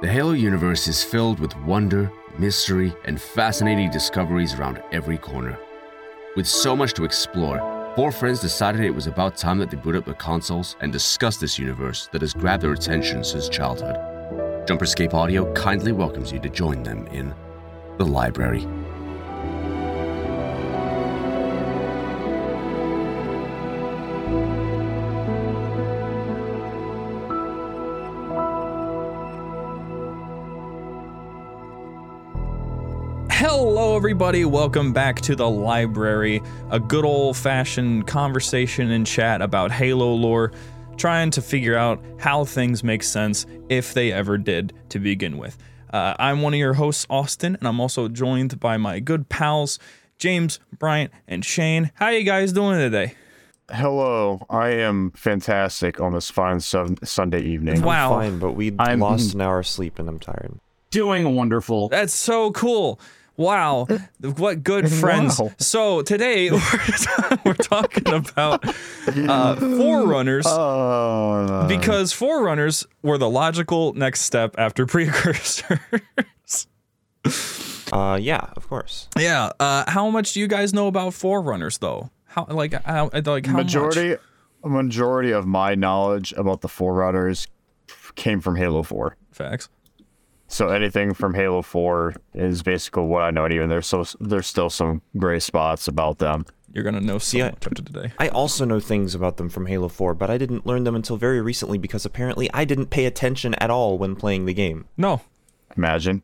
The Halo universe is filled with wonder, mystery, and fascinating discoveries around every corner. With so much to explore, four friends decided it was about time that they boot up their consoles and discuss this universe that has grabbed their attention since childhood. Jumperscape Audio kindly welcomes you to join them in the library. Everybody. Welcome back to the library. A good old fashioned conversation and chat about Halo lore, trying to figure out how things make sense if they ever did to begin with. Uh, I'm one of your hosts, Austin, and I'm also joined by my good pals, James, Bryant, and Shane. How are you guys doing today? Hello, I am fantastic on this fine sun- Sunday evening. Wow. Fine, but we I'm- lost an hour of sleep and I'm tired. doing wonderful. That's so cool. Wow, what good friends. Wow. So today we're, we're talking about uh, Forerunners. Oh, because forerunners were the logical next step after precursors. Uh, yeah, of course. yeah. Uh, how much do you guys know about forerunners, though? How like how like how majority, much? a majority of my knowledge about the Forerunners came from Halo 4. Facts. So anything from Halo 4 is basically what I know. And even there's so there's still some gray spots about them. You're gonna know so Yeah. much after today. I also know things about them from Halo 4, but I didn't learn them until very recently because apparently I didn't pay attention at all when playing the game. No, Imagine.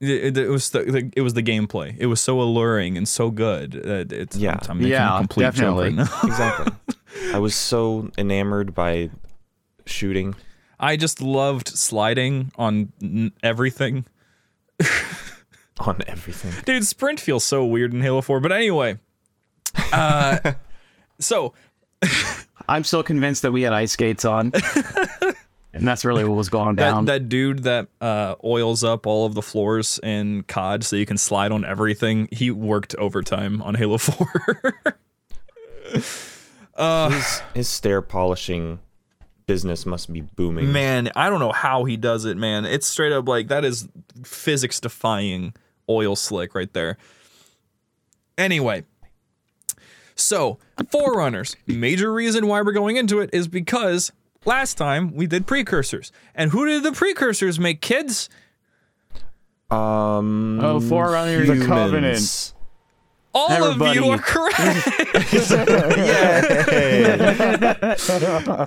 it, it- it was the, the it was the gameplay. It was so alluring and so good. That it's Yeah. I'm making a Yeah, complete joke definitely. right now. Exactly. I was so enamored by shooting. I just loved sliding on n- everything. On everything. Dude, sprint feels so weird in Halo 4. But anyway, uh, so I'm still convinced that we had ice skates on. and that's really what was going that, down. that dude that uh, oils up all of the floors in COD so you can slide on everything, he worked overtime on Halo 4. His, his stair polishing business must be booming. man, I don't know how he does it, man. It's straight up like that is physics defying oil slick right there. Anyway, so Forerunners, major reason why we're going into it is because last time we did precursors. And who did the precursors make kids? Um, oh, Forerunners. The humans. Covenant. All of you are correct.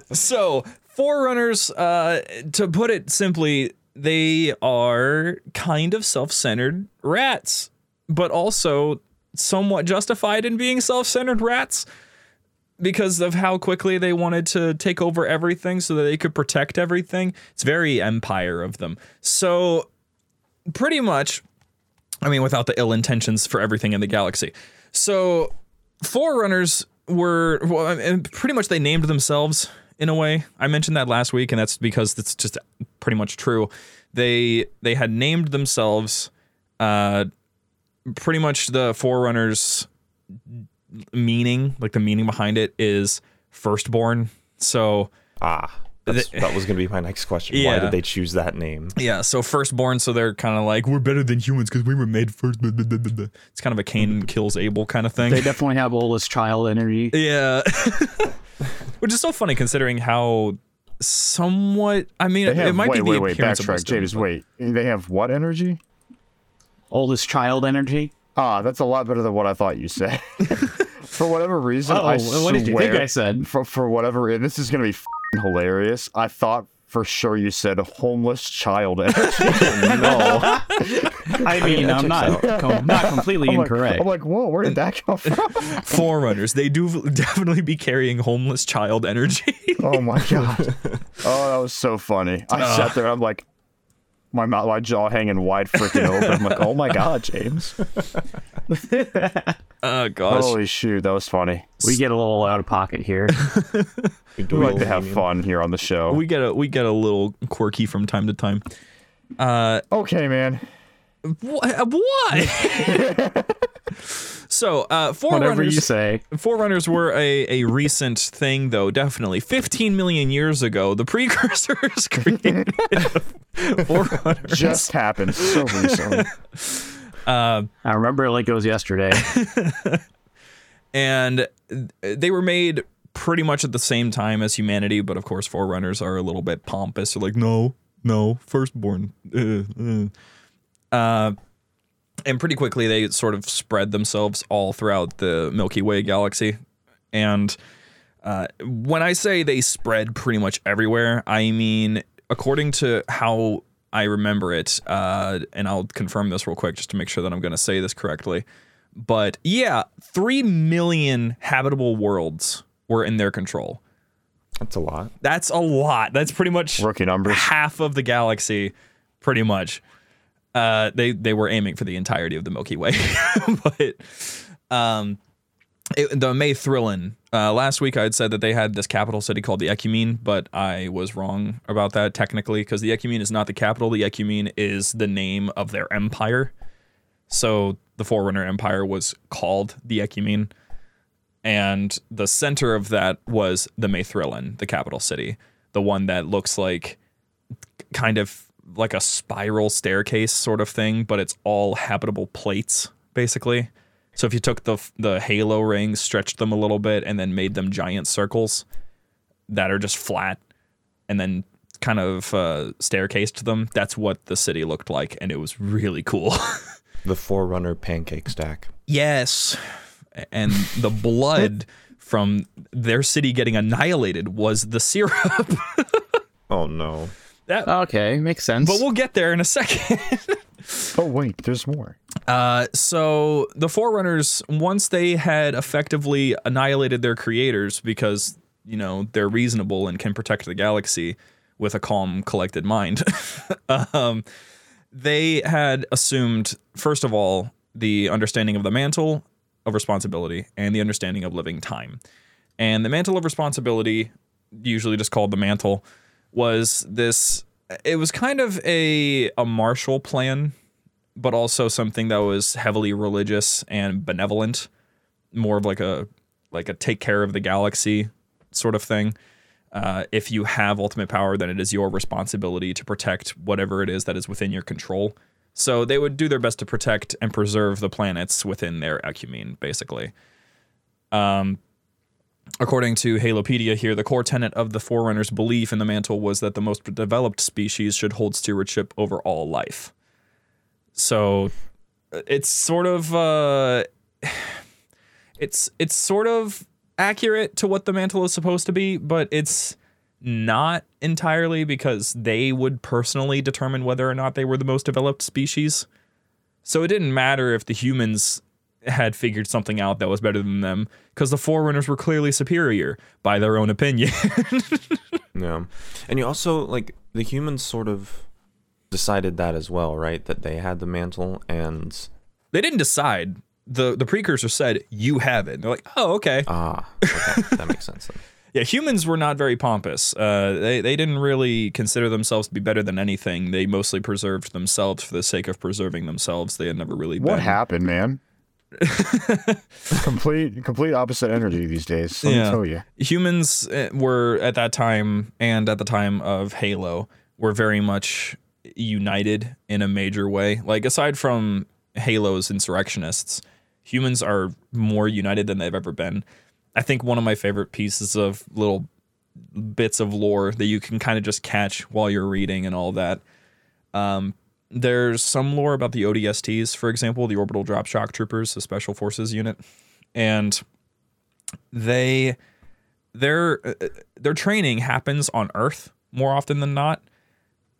so, Forerunners, uh, to put it simply, they are kind of self centered rats, but also somewhat justified in being self centered rats because of how quickly they wanted to take over everything so that they could protect everything. It's very empire of them. So, pretty much I mean, without the ill intentions for everything in the galaxy. So, Forerunners were well, pretty much they named themselves in a way. I mentioned that last week, and that's because it's just pretty much true. They they had named themselves. Uh, pretty much the Forerunners meaning, like the meaning behind it, is firstborn. So Ah, that's, that was going to be my next question. Why did they choose that name? Yeah, so firstborn, so they're kind of like we're better than humans because we were made first. It's kind of a Cain kills Abel kind of thing. they definitely have oldest child energy. yeah, which is so funny considering how somewhat. I mean, have, it might wait, be the wait, wait, appearance of backtrack. wisdom, James, but- wait. They have what energy? Oldest child energy. Ah, that's a lot better than what I thought you said. for whatever reason, I Oh, what did you think I said? For, for whatever reason, this is gonna be f***ing hilarious. I thought for sure you said homeless child energy. no, I mean, I'm not com- not completely I'm like, incorrect. I'm like, whoa, where did that come from? Forerunners. They do definitely be carrying homeless child energy. oh my god. Oh, that was so funny. I sat there. I'm like, my mouth, my jaw hanging wide freaking open. I'm like, oh my god, James. oh gosh. Holy shoot, that was funny. we get a little out of pocket here. We do We like to have union. fun here on the show. we get a we get a little quirky from time to time. Uh, okay, man. What? what? So, uh, Whatever you Forerunners, say. Forerunners were a, a recent thing, though, definitely. 15 million years ago, the precursors created Forerunners. Just happened so recently. Uh, I remember it like it was yesterday. and they were made pretty much at the same time as humanity, but of course, Forerunners are a little bit pompous. They're like, no, no, firstborn. Uh, uh. Uh, and pretty quickly, they sort of spread themselves all throughout the Milky Way galaxy. And uh, when I say they spread pretty much everywhere, I mean, according to how I remember it, uh, and I'll confirm this real quick just to make sure that I'm going to say this correctly. But yeah, 3 million habitable worlds were in their control. That's a lot. That's a lot. That's pretty much Rookie numbers. half of the galaxy, pretty much. Uh, they they were aiming for the entirety of the Milky Way, but um, it, the Maethrillian. Uh, last week I had said that they had this capital city called the Ecumene, but I was wrong about that technically because the Ecumene is not the capital. The Ecumene is the name of their empire. So the Forerunner Empire was called the Ecumene, and the center of that was the Maethrillian, the capital city, the one that looks like kind of like a spiral staircase sort of thing, but it's all habitable plates basically. So if you took the the halo rings, stretched them a little bit, and then made them giant circles that are just flat, and then kind of uh, staircased them, that's what the city looked like, and it was really cool. The Forerunner pancake stack. yes, and the blood from their city getting annihilated was the syrup. Oh no. That, Okay, makes sense. but we'll get there in a second. Oh wait, there's more. Uh, so the Forerunners, once they had effectively annihilated their creators because, you know, they're reasonable and can protect the galaxy with a calm, collected mind, um, they had assumed, first of all, the understanding of the mantle of responsibility and the understanding of living time. And the mantle of responsibility, usually just called the mantle, was this it was kind of a a Marshall plan but also something that was heavily religious and benevolent, more of like a like a take care of the galaxy sort of thing. Uh, if you have ultimate power, then it is your responsibility to protect whatever it is that is within your control. So they would do their best to protect and preserve the planets within their ecumene, basically. Um, according to Halopedia here, the core tenet of the Forerunners' belief in the mantle was that the most developed species should hold stewardship over all life. So it's sort of uh it's it's sort of accurate to what the mantle is supposed to be, but it's not entirely because they would personally determine whether or not they were the most developed species. So it didn't matter if the humans had figured something out that was better than them because the forerunners were clearly superior by their own opinion. Yeah. And you also like the humans sort of decided that as well, right? That they had the mantle and they didn't decide. The the precursor said you have it. And they're like, "Oh, okay." ah, okay, that makes sense then. Yeah, humans were not very pompous. Uh, they they didn't really consider themselves to be better than anything. They mostly preserved themselves for the sake of preserving themselves. They had never really What been. happened, man? complete complete opposite energy these days. Let Yeah. me tell you. Humans uh, were at that time and at the time of Halo were very much united in a major way. Like aside from Halo's insurrectionists, humans are more united than they've ever been. I think one of my favorite pieces of little bits of lore that you can kind of just catch while you're reading and all that. Um, there's some lore about the ODSTs, for example, the Orbital Drop Shock Troopers, the Special Forces unit, and they their their training happens on Earth more often than not,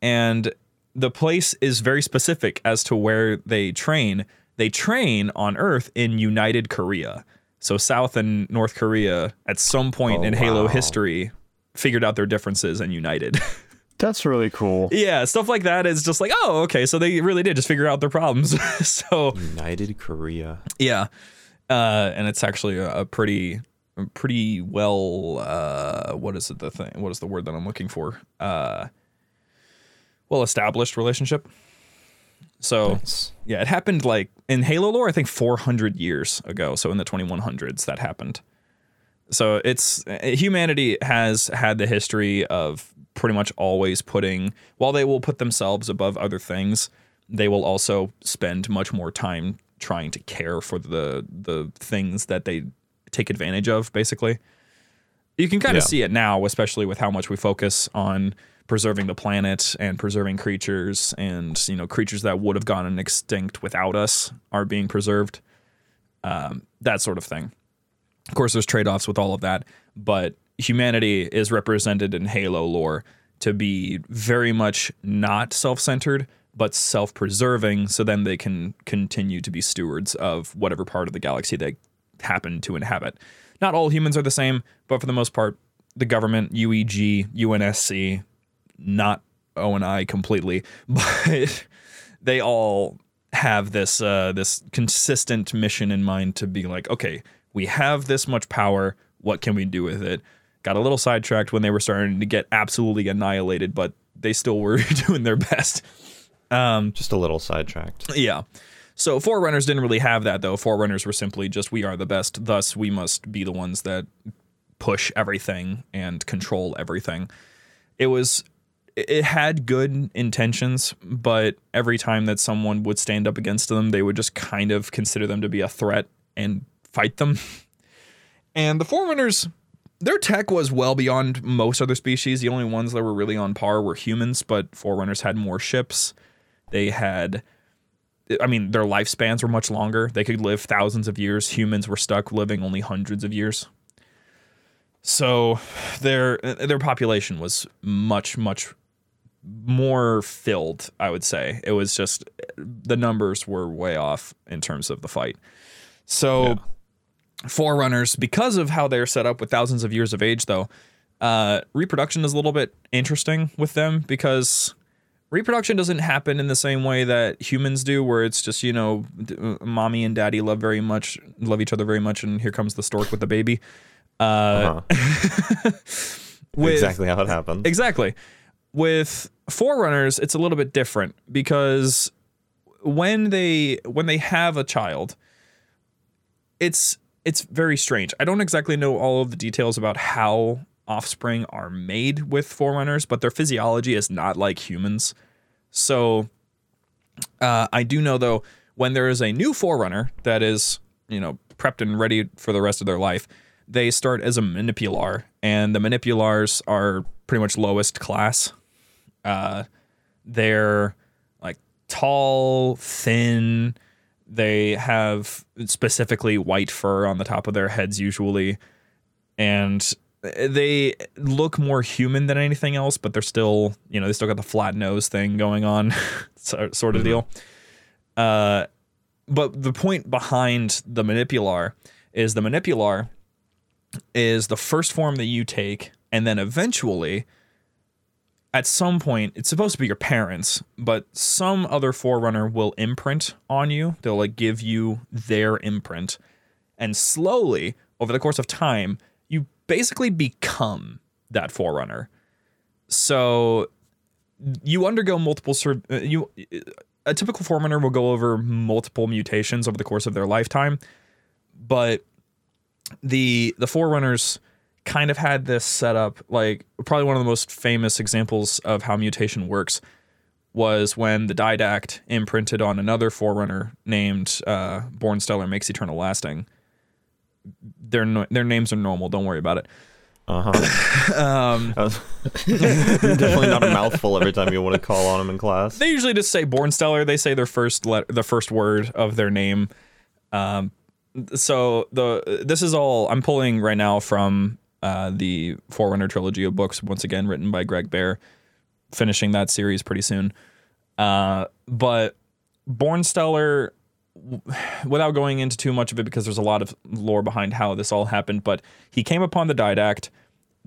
and the place is very specific as to where they train. They train on Earth in United Korea. So South and North Korea at some point Oh, in Halo history figured out their differences and united. That's really cool. yeah, stuff like that is just like, oh, okay, so they really did just figure out their problems. so United Korea. yeah, uh, and it's actually a, a pretty, pretty well. Uh, what is it? The thing? What is the word that I'm looking for? Uh, well established relationship. So Nice. yeah, it happened like in Halo lore, I think 400 years ago. So in the 2100s, that happened. So it's uh, humanity has had the history of pretty much always putting, while they will put themselves above other things, they will also spend much more time trying to care for the the things that they take advantage of. Basically, you can kind of Yeah. see it now, especially with how much we focus on preserving the planet and preserving creatures and you know creatures that would have gone extinct without us are being preserved um, that sort of thing of course there's trade-offs with all of that but humanity is represented in halo lore to be very much not self-centered but self-preserving so then they can continue to be stewards of whatever part of the galaxy they happen to inhabit not all humans are the same but for the most part the government ueg unsc not ONI completely, but they all have this uh, this consistent mission in mind to be like, okay, we have this much power. What can we do with it? Got a little sidetracked when they were starting to get absolutely annihilated, but they still were doing their best. Um, just a little sidetracked. Yeah. So Forerunners didn't really have that though. Forerunners were simply just we are the best, thus we must be the ones that push everything and control everything. It was it had good intentions, but every time that someone would stand up against them, they would just kind of consider them to be a threat and fight them. And the Forerunners their tech was well beyond most other species. The only ones that were really on par were humans, but Forerunners had more ships. They had I mean, their lifespans were much longer. They could live thousands of years. Humans were stuck living only hundreds of years. So their their population was much much more filled, I would say. It was just the numbers were way off in terms of the fight. So Forerunners, because of how they're set up with thousands of years of age, though, uh, reproduction is a little bit interesting with them because reproduction doesn't happen in the same way that humans do, where it's just you know, d- uh, mommy and daddy love very much, love each other very much, and here comes the stork with the baby. Uh, Uh-huh. with- exactly how it happened. Exactly. With forerunners, it's a little bit different because when they when they have a child, it's it's very strange. I don't exactly know all of the details about how offspring are made with forerunners, but their physiology is not like humans. So uh, I do know though when there is a new forerunner that is you know prepped and ready for the rest of their life, they start as a manipular, and the manipulars are pretty much lowest class. Uh, they're like tall, thin. They have specifically white fur on the top of their heads usually, and they look more human than anything else. But they're still, you know, they still got the flat nose thing going on, sort of deal. Uh, but the point behind the manipular is the manipular is the first form that you take, and then eventually, at some point, it's supposed to be your parents, but some other forerunner will imprint on you. They'll like give you their imprint, and slowly over the course of time, you basically become that forerunner. So you undergo multiple sur- uh, you a typical forerunner will go over multiple mutations over the course of their lifetime, but the the forerunners kind of had this setup like probably one of the most famous examples of how mutation works was when the didact imprinted on another forerunner named uh, Bornstellar Makes Eternal Lasting their no- their names are normal don't worry about it Uh huh. um, definitely not a mouthful every time you want to call on them in class. they usually just say Bornstellar they say their first let- the first word of their name um so the this is all i'm pulling right now from uh the forerunner trilogy of books once again written by greg bear finishing that series pretty soon uh but Bornstellar without going into too much of it because there's a lot of lore behind how this all happened but he came upon the didact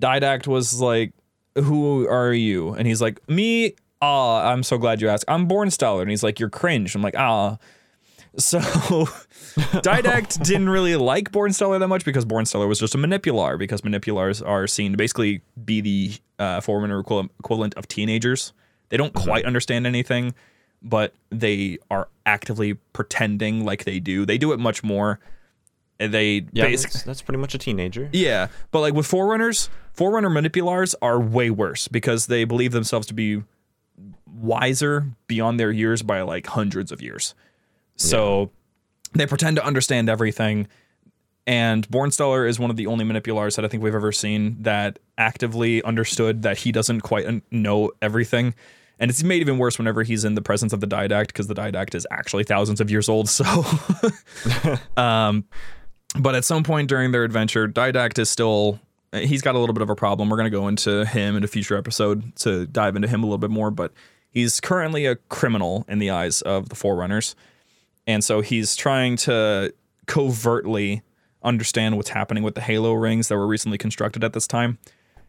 didact was like who are you? And he's like, me. Ah, I'm so glad you asked. I'm Bornstellar. And he's like, you're cringe. I'm like, ah. So Didact didn't really like Bornstellar that much because Bornstellar was just a manipular because manipulars are seen to basically be the uh, forerunner equivalent, equivalent of teenagers. They don't quite understand anything, but they are actively pretending like they do. They do it much more. They Yeah, basically that's, that's pretty much a teenager. yeah, but like with Forerunners, Forerunner manipulars are way worse because they believe themselves to be wiser beyond their years by like hundreds of years. So they pretend to understand everything. And Bornstellar is one of the only manipulars that I think we've ever seen that actively understood that he doesn't quite un- know everything. And it's made even worse whenever he's in the presence of the Didact because the Didact is actually thousands of years old. So um, but at some point during their adventure, Didact is still he's got a little bit of a problem. We're gonna go into him in a future episode to dive into him a little bit more, but he's currently a criminal in the eyes of the Forerunners. And so he's trying to covertly understand what's happening with the Halo rings that were recently constructed at this time.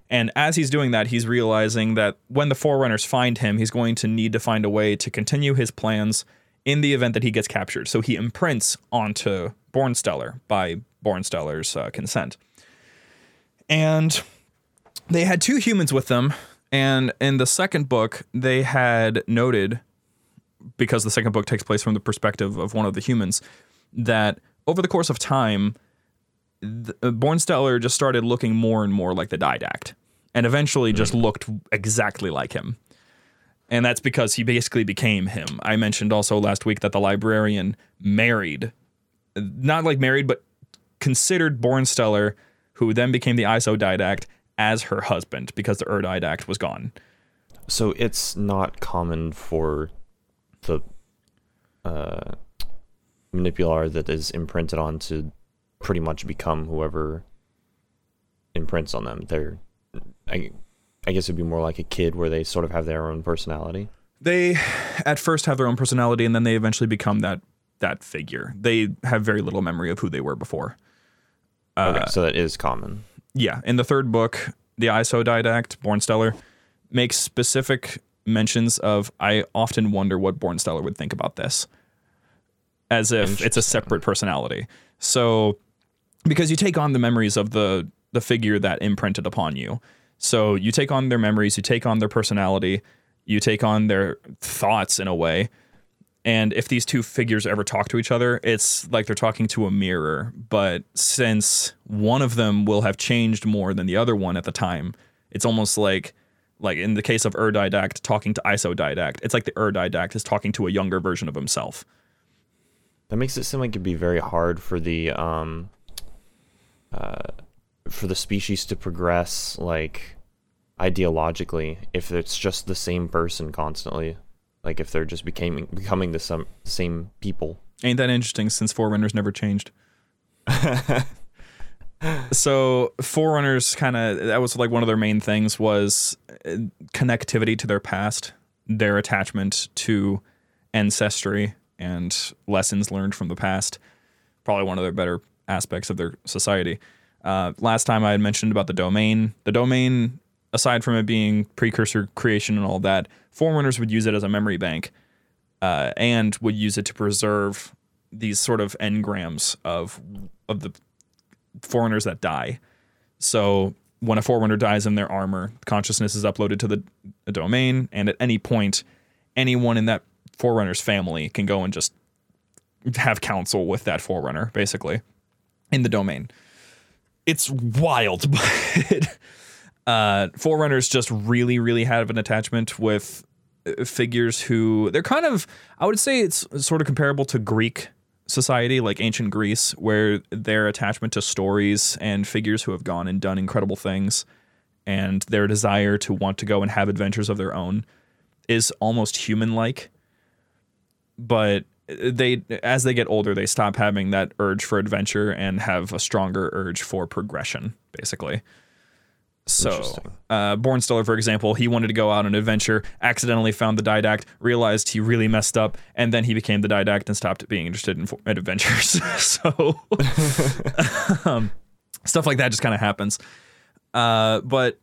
And as he's doing that, he's realizing that when the Forerunners find him, he's going to need to find a way to continue his plans in the event that he gets captured. So he imprints onto Bornstellar by Bornstellar's uh, consent. And they had two humans with them. And in the second book, they had noted, because the second book takes place from the perspective of one of the humans, that over the course of time, the, uh, Bornstellar just started looking more and more like the Didact, and eventually just looked exactly like him. And that's because he basically became him. I mentioned also last week that the librarian married, not like married, but considered Bornstellar, who then became the Iso-Didact, as her husband because the Ur-Didact was gone. So it's not common for the uh, manipular that is imprinted on to pretty much become whoever imprints on them. They're, I, I guess it'd be more like a kid where they sort of have their own personality. They at first have their own personality and then they eventually become that that figure. They have very little memory of who they were before. okay, so that is common. yeah, in the third book, the ISO Didact, Bornstellar, makes specific mentions of I often wonder what Bornstellar would think about this. As if it's a separate personality. So because you take on the memories of the the figure that imprinted upon you. So you take on their memories, you take on their personality, you take on their thoughts in a way. And if these two figures ever talk to each other, it's like they're talking to a mirror. But since one of them will have changed more than the other one at the time, it's almost like like in the case of Ur-Didact talking to Iso-Didact, it's like the Ur-Didact is talking to a younger version of himself. That makes it seem like it'd be very hard for the um, uh, for the species to progress like ideologically if it's just the same person constantly. Like if they're just becoming becoming the some same people. Ain't that interesting since Forerunners never changed? so Forerunners kind of that was like one of their main things was connectivity to their past, their attachment to ancestry and lessons learned from the past. Probably one of their better aspects of their society. Uh, last time I had mentioned about the domain. The domain, aside from it being precursor creation and all that, Forerunners would use it as a memory bank uh, and would use it to preserve these sort of engrams of of the Forerunners that die. So when a forerunner dies in their armor, consciousness is uploaded to the, domain, and at any point, anyone in that forerunner's family can go and just have counsel with that forerunner, basically, in the domain. It's wild, but uh, forerunners just really, really have an attachment with uh, figures who they're kind of I would say it's sort of comparable to Greek society like ancient Greece where their attachment to stories and figures who have gone and done incredible things and their desire to want to go and have adventures of their own is almost human like but they as they get older they stop having that urge for adventure and have a stronger urge for progression basically so, uh, Bornstellar, for example, he wanted to go out on an adventure, accidentally found the Didact, realized he really messed up, and then he became the Didact and stopped being interested in, in adventures. so, um, stuff like that just kind of happens. Uh, but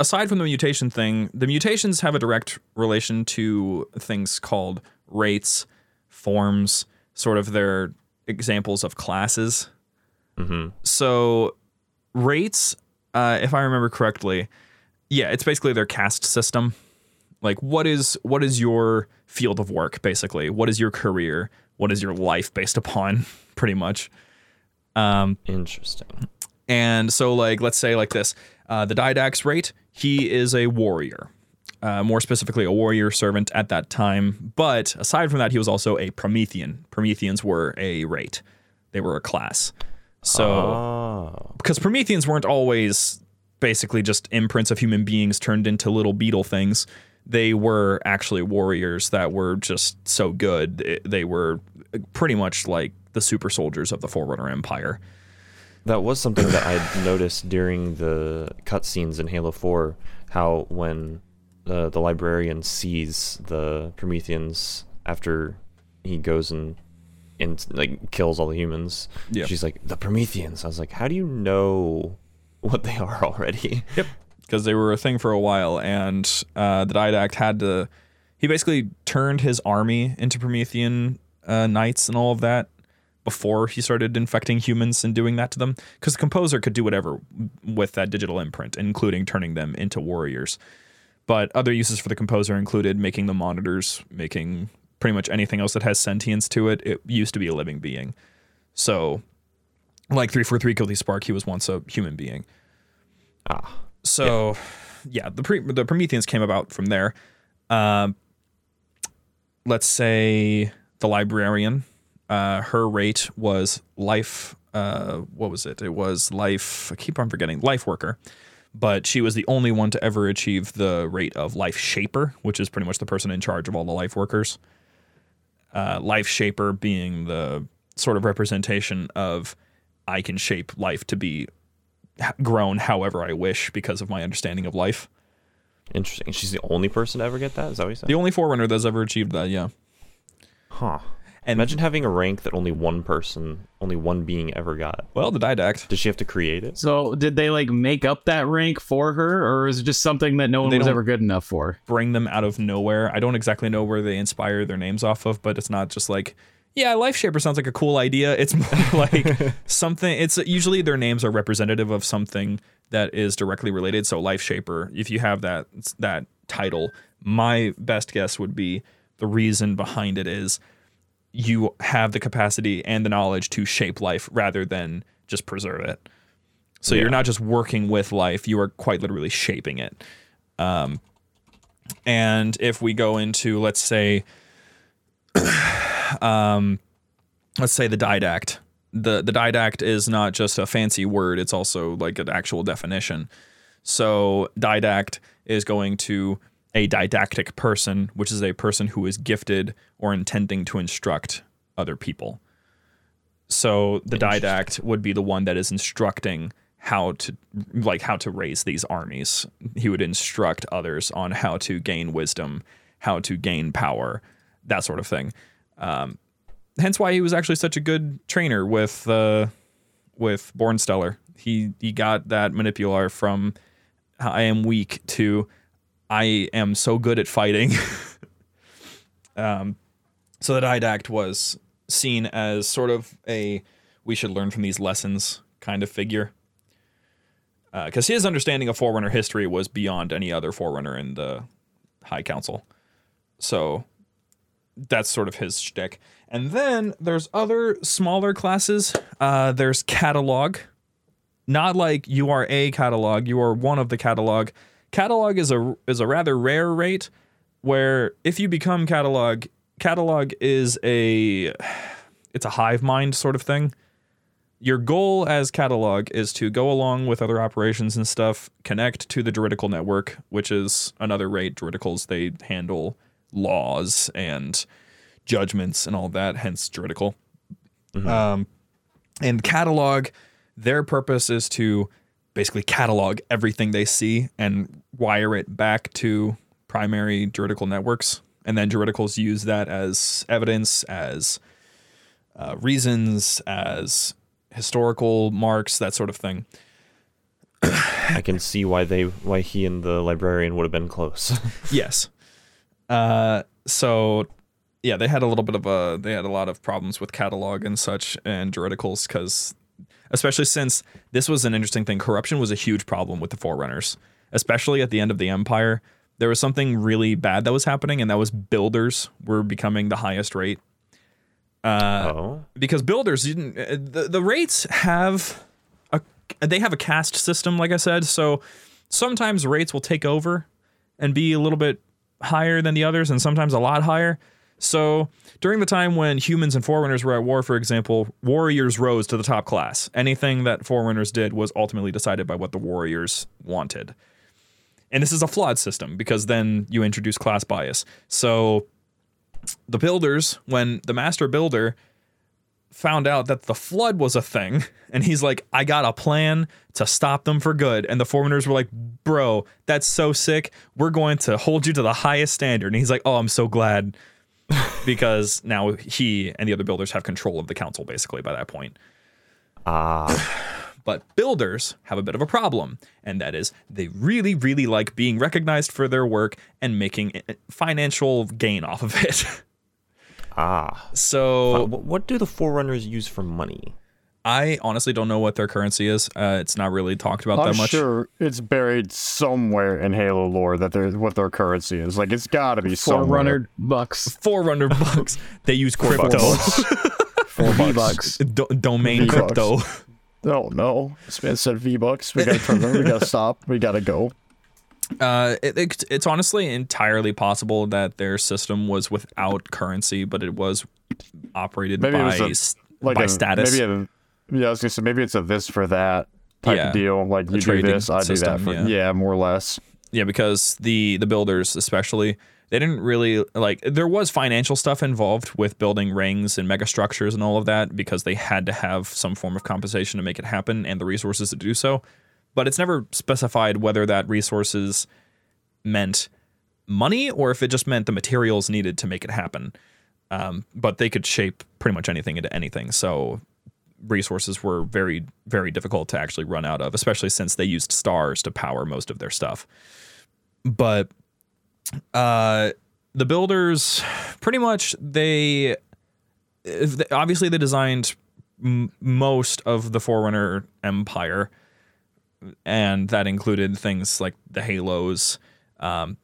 aside from the mutation thing, the mutations have a direct relation to things called rates, forms, sort of their examples of classes. So, rates, uh, if I remember correctly, yeah, it's basically their caste system. Like what is what is your field of work basically? What is your career? What is your life based upon pretty much? Um, Interesting. And so, like, let's say like this: uh, the Didact's rate, he is a warrior, uh, more specifically, a warrior servant at that time. But aside from that, he was also a Promethean. Prometheans were a rate; they were a class. So, Oh. because Prometheans weren't always basically just imprints of human beings turned into little beetle things. They were actually warriors that were just so good. They- They were pretty much like the super soldiers of the Forerunner Empire. That was something that I noticed during the cutscenes in Halo 4. How when the the librarian sees the Prometheans after he goes and and like kills all the humans, Yeah. she's like the Prometheans. I was like, how do you know what they are already? Yep. Because they were a thing for a while, and uh, the Didact had to. He basically turned his army into Promethean uh, knights and all of that before he started infecting humans and doing that to them. Because the composer could do whatever with that digital imprint, including turning them into warriors. But other uses for the composer included making the monitors, making pretty much anything else that has sentience to it. It used to be a living being. So, like 343 Guilty Spark, he was once a human being. ah, So, yeah, the pre- the Prometheans came about from there. Um, let's say the librarian, uh, her rate was life. Uh, what was it? It was life. I keep on forgetting life worker, but she was the only one to ever achieve the rate of life shaper, which is pretty much the person in charge of all the life workers. Uh, life shaper being the sort of representation of I can shape life to be grown however I wish because of my understanding of life. interesting. She's the only person to ever get that. Is that what you said? The only forerunner that's ever achieved that, yeah. huh. And Imagine having a rank that only one person, only one being ever got. well, the Didact. Did she have to create it? So did they like make up that rank for her, or is it just something that no one They was ever good enough for? bring them out of nowhere. I don't exactly know where they inspire their names off of, but it's not just like, yeah, Life Shaper sounds like a cool idea. It's more like something. It's usually their names are representative of something that is directly related. So Life Shaper, if you have that that title, my best guess would be the reason behind it is you have the capacity and the knowledge to shape life rather than just preserve it. So you're not just working with life; you are quite literally shaping it. Um, and if we go into, let's say, um, let's say the didact, the the didact is not just a fancy word; it's also like an actual definition. So didact is going to a didactic person, which is a person who is gifted or intending to instruct other people. So the didact would be the one that is instructing how to like how to raise these armies. He would instruct others on how to gain wisdom, how to gain power, that sort of thing. Um, hence why he was actually such a good trainer with uh, with Bornstellar. He he got that manipular from I am weak to I am so good at fighting. um, so the didact was seen as sort of a we should learn from these lessons kind of figure. Because his understanding of Forerunner history was beyond any other Forerunner in the High Council. So that's sort of his shtick. And then there's other smaller classes. Uh, there's catalog. Not like you are a catalog, you are one of the catalog. Catalog is a is a rather rare rate where if you become catalog, catalog is a it's a hive mind sort of thing. Your goal as catalog is to go along with other operations and stuff, connect to the juridical network, which is another rate. Juridicals they handle laws and judgments and all that, hence juridical. Um, and catalog, their purpose is to basically catalog everything they see and wire it back to primary juridical networks. And then juridicals use that as evidence, as uh, reasons, as historical marks, that sort of thing. I can see why they why he and the librarian would have been close. Yes. Uh, so yeah, they had a little bit of a they had a lot of problems with catalog and such and juridicals because especially since this was an interesting thing. Corruption was a huge problem with the Forerunners, especially at the end of the Empire. there was something really bad that was happening, and that was builders were becoming the highest rate. Oh, because builders didn't uh, the, the rates have a they have a caste system like i said so sometimes rates will take over and be a little bit higher than the others and sometimes a lot higher. So during the time when humans and forerunners were at war for example warriors rose to the top class. Anything that forerunners did was ultimately decided by what the warriors wanted and this is a flawed system because then you introduce class bias so the builders, when the master builder found out that the flood was a thing, and he's like, I got a plan to stop them for good. And the forerunners were like, Bro, that's so sick. We're going to hold you to the highest standard. And he's like, Oh, I'm so glad. because now he and the other builders have control of the council basically by that point. ah, But builders have a bit of a problem, and that is they really, really like being recognized for their work and making eh, financial gain off of it. ah. so what do the Forerunners use for money? I honestly don't know what their currency is. Uh, it's not really talked about I'm that much. sure it's buried somewhere in Halo lore that there's what their currency is. Like it's got to be somewhere. Forerunner bucks. Forerunner bucks. They use crypto, Four V bucks. bucks. Do- domain V-Bucks. crypto. Oh no! This man said V bucks. We gotta turn them. We gotta stop. We gotta go. Uh, it, it- it's honestly entirely possible that their system was without currency, but it was operated Maybe by a- Like by a, status. Maybe a, yeah, I was gonna say maybe it's a this for that type Yeah, of deal. Like you do this, I do that. system, For, yeah. yeah. more or less. Yeah, because the the builders especially they didn't really like there was financial stuff involved with building rings and mega structures and all of that because they had to have some form of compensation to make it happen and the resources to do so. But it's never specified whether that resources meant money or if it just meant the materials needed to make it happen. Um, but they could shape pretty much anything into anything. So resources were very, very difficult to actually run out of, especially since they used stars to power most of their stuff. But uh, the builders, pretty much, they obviously they designed m- most of the Forerunner Empire, and that included things like the Halos. Um,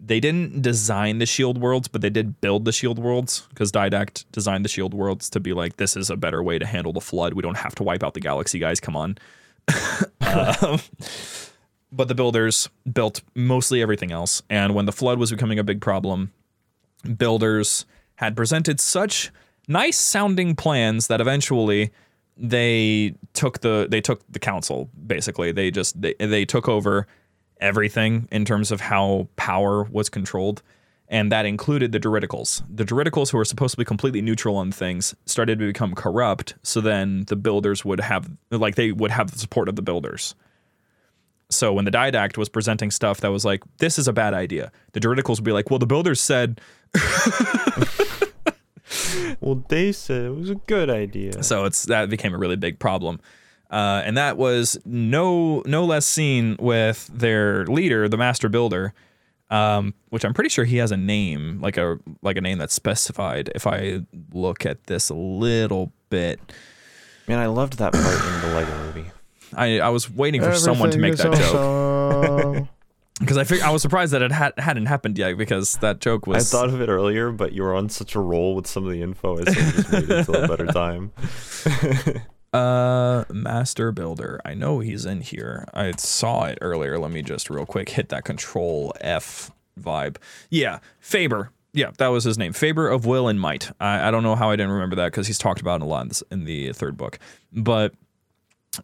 they didn't design the shield worlds, but they did build the shield worlds because Didact designed the shield worlds to be like, this is a better way to handle the flood. We don't have to wipe out the galaxy, guys. Come on. Um, but the builders built mostly everything else. And when the flood was becoming a big problem, builders had presented such nice sounding plans that eventually they took the they took the council basically they just they, they took over everything in terms of how power was controlled and that included the Juridicals. The Juridicals, who were supposed to be completely neutral on things, started to become corrupt. So then the builders would have, like, they would have the support of the builders. So when the Didact was presenting stuff that was like, this is a bad idea, the juridicals would be like, well, the builders said. Well, they said it was a good idea. So it's that became a really big problem. Uh, and that was no no less seen with their leader, the master builder, um, which I'm pretty sure he has a name, like a like a name that's specified. If I look at this a little bit, Man, I loved that part in the Lego movie. I, I was waiting for someone to make that joke joke. because I fig- I was surprised that it had, hadn't happened yet because that joke was. I thought of it earlier, but you were on such a roll with some of the info, I sort of just waited until a better time. Uh, Master Builder. I know he's in here. I saw it earlier. Let me just real quick hit that Control F vibe. Yeah, Faber. Yeah, that was his name. Faber of Will and Might. I, I don't know how I didn't remember that because he's talked about it a lot in, this, in the third book. But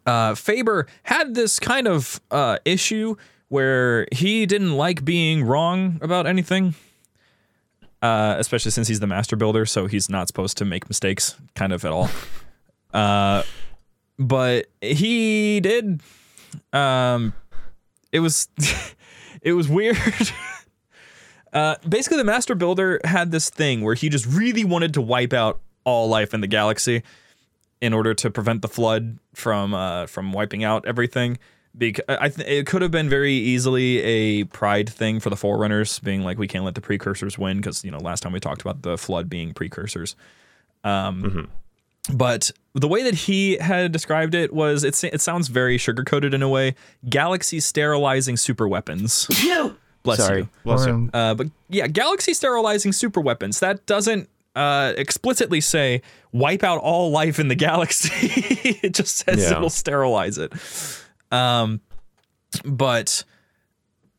uh, Faber had this kind of uh, issue where he didn't like being wrong about anything. Uh, especially since he's the master builder, so he's not supposed to make mistakes, kind of at all. Uh, but he did. Um, it was, it was weird. uh, basically, the master builder had this thing where he just really wanted to wipe out all life in the galaxy in order to prevent the flood from uh, from wiping out everything. Because I th- it could have been very easily a pride thing for the Forerunners, being like, we can't let the precursors win because you know last time we talked about the flood being precursors. Um, But the way that he had described it was, it it sounds very sugar coated in a way. Galaxy sterilizing super weapons. Bless Sorry. you. Bless you. Uh, but yeah, galaxy sterilizing super weapons. That doesn't uh, explicitly say wipe out all life in the galaxy. it just says Yeah. it'll sterilize it. Um, but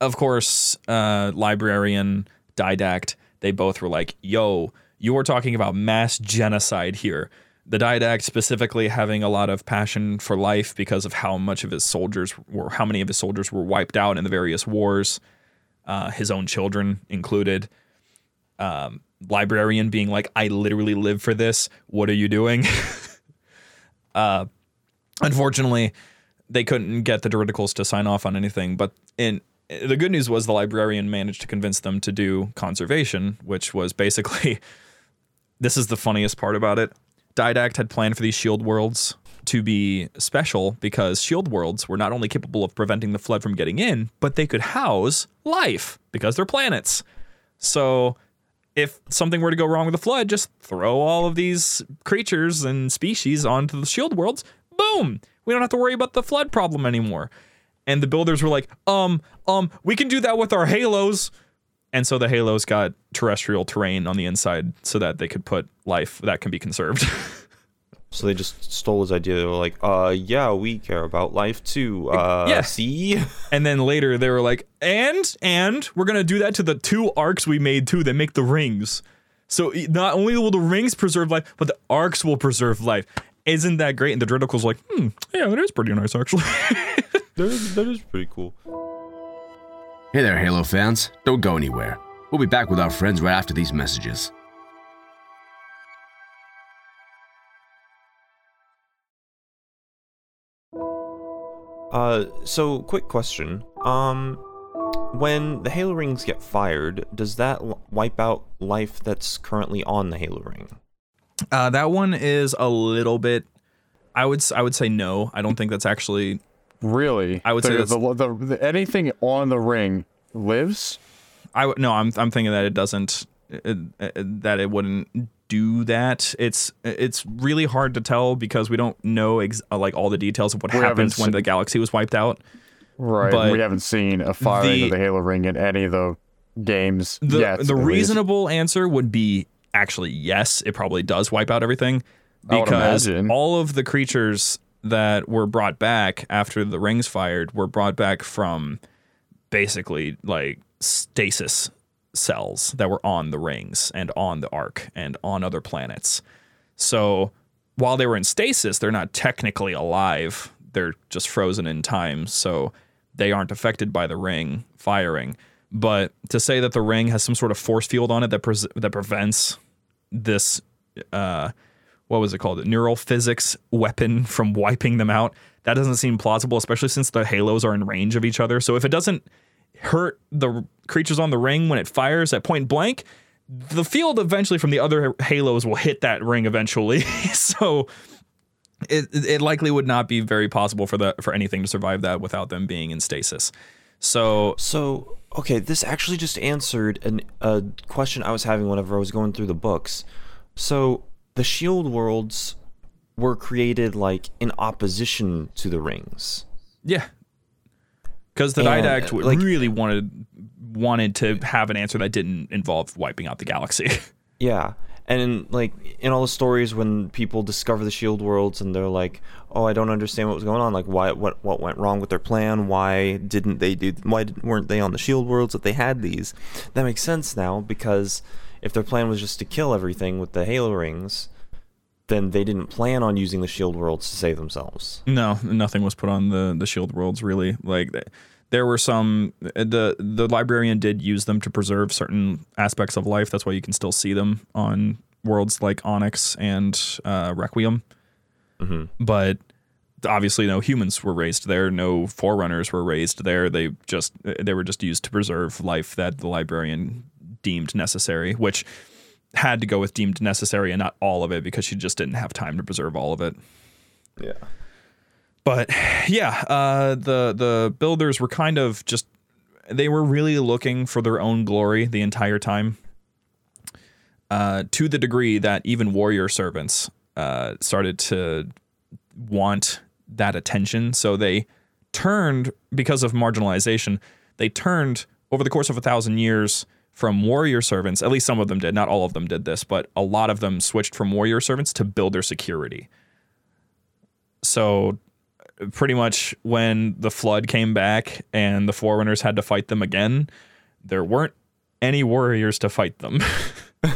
of course, uh, librarian, didact, they both were like, "Yo, you are talking about mass genocide here." The didact specifically having a lot of passion for life because of how much of his soldiers were, how many of his soldiers were wiped out in the various wars uh, his own children included. Um, librarian being like, I literally live for this. What are you doing? uh, unfortunately, they couldn't get the Juridicals to sign off on anything. But in the good news was the librarian managed to convince them to do conservation, which was basically this is the funniest part about it. Didact had planned for these shield worlds to be special because shield worlds were not only capable of preventing the flood from getting in, but they could house life because they're planets. So if something were to go wrong with the flood, just throw all of these creatures and species onto the shield worlds. Boom! We don't have to worry about the flood problem anymore. And the builders were like, um, um, we can do that with our halos. And so the halos got terrestrial terrain on the inside so that they could put life that can be conserved. So they just stole his idea. They were like, uh, yeah, we care about life too. Uh, Yeah. see? and then later they were like, and and we're gonna do that to the two arcs we made too that make the rings. So not only will the rings preserve life, but the arcs will preserve life. Isn't that great? And the Juridical's like, hmm, yeah, that is pretty nice actually. that, is, that is pretty cool. Hey there, Halo fans. Don't go anywhere. We'll be back with our friends right after these messages. Uh, so quick question. Um, when the Halo rings get fired, does that l- wipe out life that's currently on the Halo ring? uh, that one is a little bit. I would s- I would say no. I don't think that's actually. Really? I would say the, that's- the, the, the anything on the ring lives. I would no. I'm I'm thinking that it doesn't. It, it- that it wouldn't do that. It's it's really hard to tell because we don't know ex- uh, like all the details of what We haven't when seen- the galaxy was wiped out. Right. But we haven't seen a firing the- of the Halo ring in any of the games The yet. the at least. reasonable answer would be actually yes. It probably does wipe out everything because all of the creatures that were brought back after the rings fired were brought back from basically like stasis cells that were on the rings and on the arc and on other planets. So while they were in stasis, they're not technically alive. They're just frozen in time. So they aren't affected by the ring firing. But to say that the ring has some sort of force field on it that pres that prevents this, uh, what was it called? Neural physics weapon from wiping them out. That doesn't seem plausible, especially since the halos are in range of each other. So if it doesn't hurt the creatures on the ring when it fires at point blank, the field eventually from the other halos will hit that ring eventually. so it it likely would not be very possible for the for anything to survive that without them being in stasis. So So, okay, this actually just answered an, a question I was having whenever I was going through the books. So, the shield worlds were created like in opposition to the rings. yeah, because the And, didact like- really wanted wanted to have an answer that didn't involve wiping out the galaxy. Yeah. And in, like in all the stories when people discover the shield worlds and they're like, "Oh, I don't understand what was going on. Like why what what went wrong with their plan? Why didn't they do why didn't, weren't they on the shield worlds if they had these?" That makes sense now because if their plan was just to kill everything with the halo rings, then they didn't plan on using the shield worlds to save themselves. No, nothing was put on the the shield worlds really. Like th- there were some uh, the the librarian did use them to preserve certain aspects of life. That's why you can still see them on worlds like Onyx and uh, Requiem. Mm-hmm. But obviously, no humans were raised there. No forerunners were raised there. They just uh, they were just used to preserve life that the librarian deemed necessary, which had to go with deemed necessary and not all of it because she just didn't have time to preserve all of it. Yeah. But yeah, uh, the the builders were kind of just they were really looking for their own glory the entire time. Uh, to the degree that even warrior servants uh, started to want that attention, so they turned because of marginalization. They turned over the course of a thousand years from warrior servants, at least some of them did, not all of them did this, but a lot of them switched from warrior servants to build their security. So pretty much when the flood came back and the forerunners had to fight them again, there weren't any warriors to fight them. well,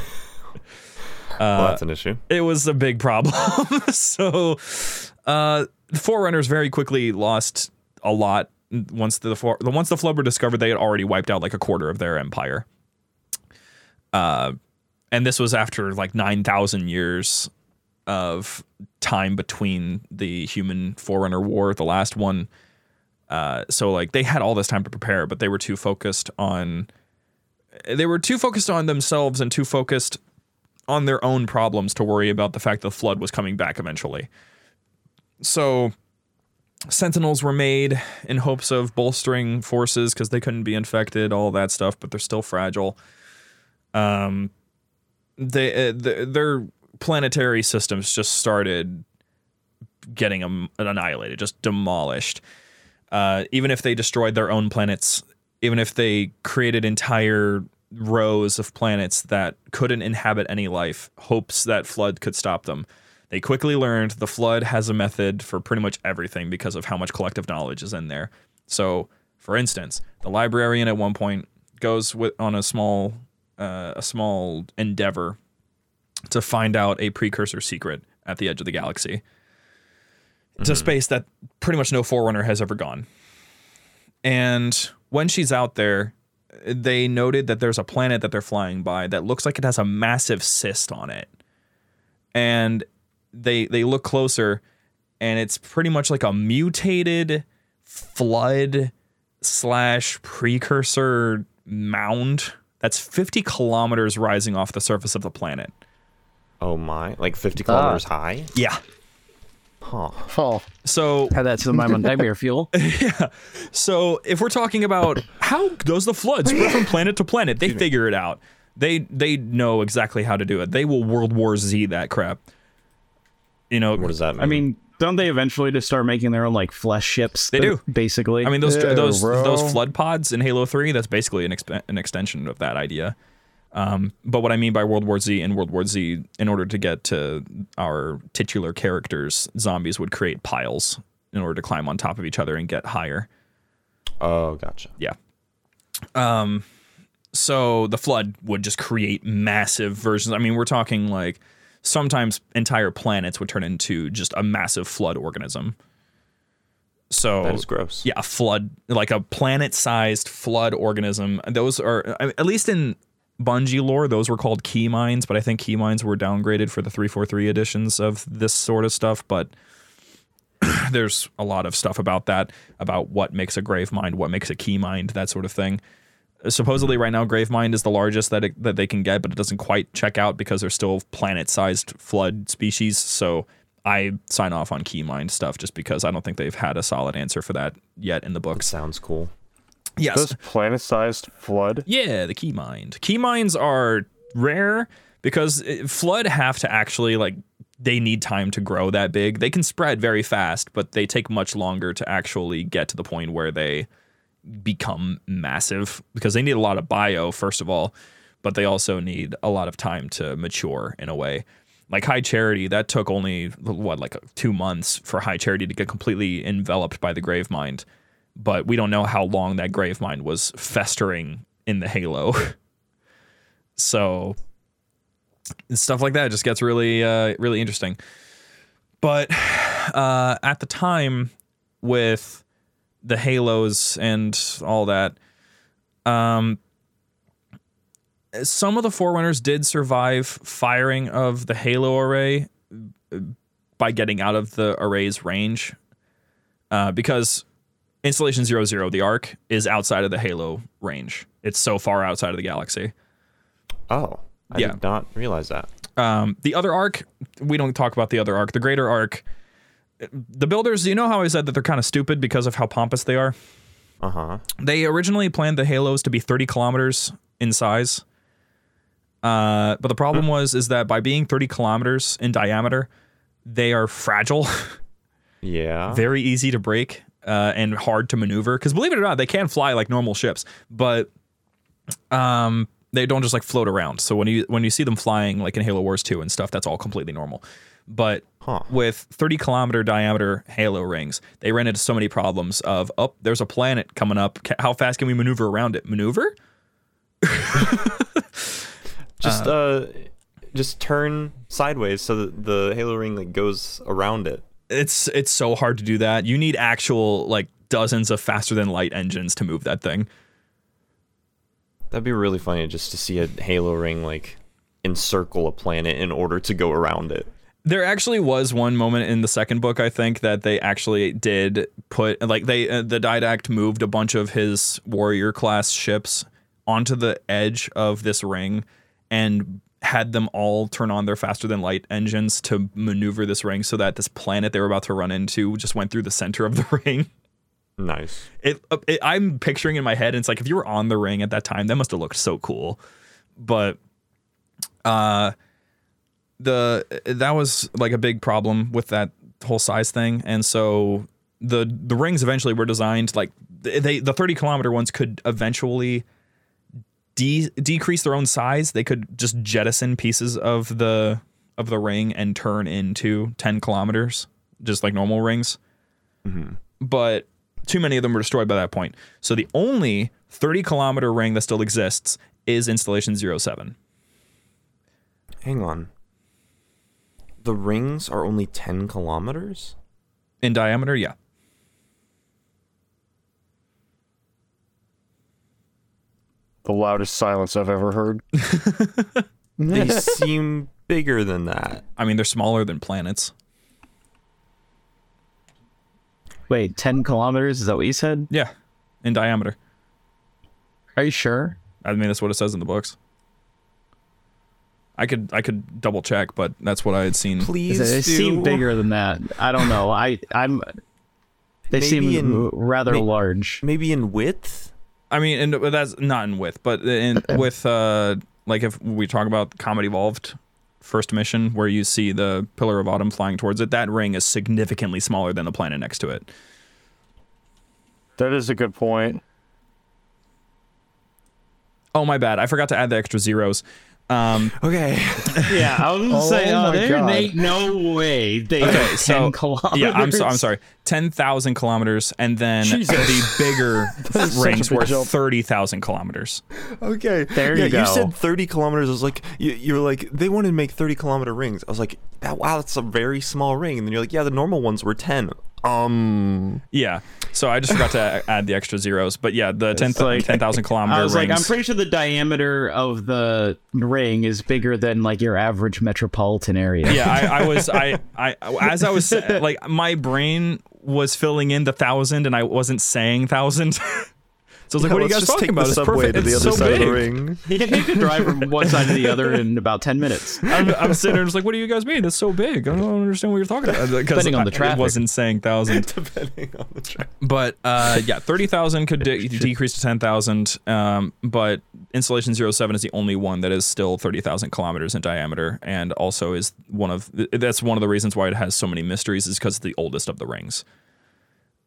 that's an issue. it was a big problem. so uh, the forerunners very quickly lost a lot once the for- once the flood were discovered. They had already wiped out like a quarter of their empire. Uh, and this was after like nine thousand years of time between the human forerunner war, the last one. Uh, so like they had all this time to prepare, but they were too focused on they were too focused on themselves and too focused on their own problems to worry about the fact the flood was coming back eventually. So sentinels were made in hopes of bolstering forces because they couldn't be infected, all that stuff, but they're still fragile. Um, they uh, th- their planetary systems just started getting um, annihilated, just demolished. Uh, even if they destroyed their own planets, even if they created entire rows of planets that couldn't inhabit any life, hopes that flood could stop them. They quickly learned the flood has a method for pretty much everything because of how much collective knowledge is in there. So, for instance, the librarian at one point goes with on a small uh, a small endeavor to find out a precursor secret at the edge of the galaxy. It's a space that pretty much no forerunner has ever gone. And when she's out there, they noted that there's a planet that they're flying by that looks like it has a massive cyst on it. And they they look closer and it's pretty much like a mutated flood slash precursor mound that's 50 kilometers rising off the surface of the planet. Oh my, like 50 kilometers high? Yeah. Huh. Oh, So Had that to my nightmare fuel. Yeah. So if we're talking about how does the flood spread from planet to planet, they figure it out. They they know exactly how to do it. They will World War Z that crap. You know, What does that mean? I mean, don't they eventually just start making their own like flesh ships? They do. basically. I mean those Ew, those bro. those flood pods in Halo Three. That's basically an exp- an extension of that idea. Um, but what I mean by World War Z and World War Z, in order to get to our titular characters, zombies would create piles in order to climb on top of each other and get higher. oh, gotcha. Yeah. Um so the flood would just create massive versions. I mean, we're talking like sometimes entire planets would turn into just a massive flood organism. So That is gross. yeah, a flood, like a planet-sized flood organism. Those are at least in Bungie lore, those were called key minds, but I think key minds were downgraded for the 343 editions of this sort of stuff, but there's a lot of stuff about that, about what makes a grave mind, what makes a key mind, that sort of thing. Supposedly, right now, grave mind is the largest that it, that they can get, but it doesn't quite check out because they're still planet-sized flood species. So I sign off on key mind stuff just because I don't think they've had a solid answer for that yet in the books. Sounds cool. Yes, Those planet-sized flood. yeah, the key mind. Key minds are rare because uh, flood have to actually like they need time to grow that big. They can spread very fast, but they take much longer to actually get to the point where they become massive because they need a lot of bio first of all, but they also need a lot of time to mature in a way. Like High Charity, that took only what like 2 months for High Charity to get completely enveloped by the grave mind but we don't know how long that grave mind was festering in the halo. so stuff like that just gets really uh, really interesting. But uh, at the time with the halos and all that, um, some of the forerunners did survive firing of the halo array uh, by getting out of the array's range uh, because installation 00 the arc is outside of the halo range it's so far outside of the galaxy Oh, I Yeah. did not realize that. um, the other arc we don't talk about the other arc the greater arc the builders you know how i said that they're kind of stupid because of how pompous they are Uh huh. they originally planned the halos to be 30 kilometers in size uh, but the problem was is that by being 30 kilometers in diameter they are fragile Yeah. very easy to break uh, and hard to maneuver. Because believe it or not, they can fly like normal ships, but um, they don't just like float around. So when you when you see them flying, like in Halo Wars 2 and stuff, that's all completely normal. But Huh. with 30 kilometer diameter Halo rings, they ran into so many problems of, oh, there's a planet coming up. How fast can we maneuver around it? Maneuver? Just uh, just turn sideways so that the halo ring like goes around it. It's it's so hard to do that. You need actual like dozens of faster than light engines to move that thing. That'd be really funny just to see a halo ring like encircle a planet in order to go around it. There actually was one moment in the second book, I think, that they actually did put like they uh, the Didact moved a bunch of his warrior class ships onto the edge of this ring and had them all turn on their faster than light engines to maneuver this ring so that this planet they were about to run into just went through the center of the ring. Nice. It, uh, it I'm picturing in my head and it's like if you were on the ring at that time that must have looked so cool. But uh the that was like a big problem with that whole size thing. And so the the rings eventually were designed like they the 30 kilometer ones could eventually de- decrease their own size. They could just jettison pieces of the of the ring and turn into 10 kilometers just like normal rings. Mm-hmm. But too many of them were destroyed by that point. So the only 30 kilometer ring that still exists is installation 07 Hang on. The rings are only 10 kilometers? in diameter yeah The loudest silence I've ever heard. They seem bigger than that. I mean, they're smaller than planets. Wait, 10 kilometers? Is that what you said? Yeah, in diameter. Are you sure? I mean, that's what it says in the books. I could I could double check, but that's what I had seen. Please They do. seem bigger than that. I don't know. I I'm. They Maybe seem in- rather may- large. Maybe in width? I mean, and that's not in width, but in with uh, like if we talk about Combat Evolved first mission, where you see the Pillar of Autumn flying towards it, that ring is significantly smaller than the planet next to it. That is a good point. Oh my bad, I forgot to add the extra zeros. Um, Okay. Yeah, I was gonna Oh say, oh, my there God. ain't no way they Okay, have 10 so kilometers. yeah, I'm so, I'm sorry, ten thousand kilometers, and then the bigger is such a rings were jump. thirty thousand kilometers. Okay. There yeah, you go. You said 30 kilometers. I was like, you, you're like, they wanted to make 30 kilometer rings. I was like, that, wow, that's a very small ring. And then you're like, yeah, the normal ones were 10. Um, Yeah, so I just forgot to add the extra zeros, but yeah, the 10 like- 10,000 kilometer I was like, I'm pretty sure the diameter of the ring is bigger than like your average metropolitan area. yeah, I, I was I I as I was like my brain was filling in the thousand, and I wasn't saying thousand. So I was like, "What are you guys talking take about? the It's subway perfect. to the It's other so side of the ring. you could drive from one side to the other in about 10 minutes. I'm, I'm sitting there just like, "What do you guys mean? It's so big. I don't understand what you're talking about." Because Depending on the I- traffic. I wasn't saying thousand. Depending on the track. But uh, yeah, thirty thousand could de- decrease to ten thousand. Um, but installation 07 is the only one that is still thirty thousand kilometers in diameter, and also is one of that's one of the reasons why it has so many mysteries is because it's the oldest of the rings.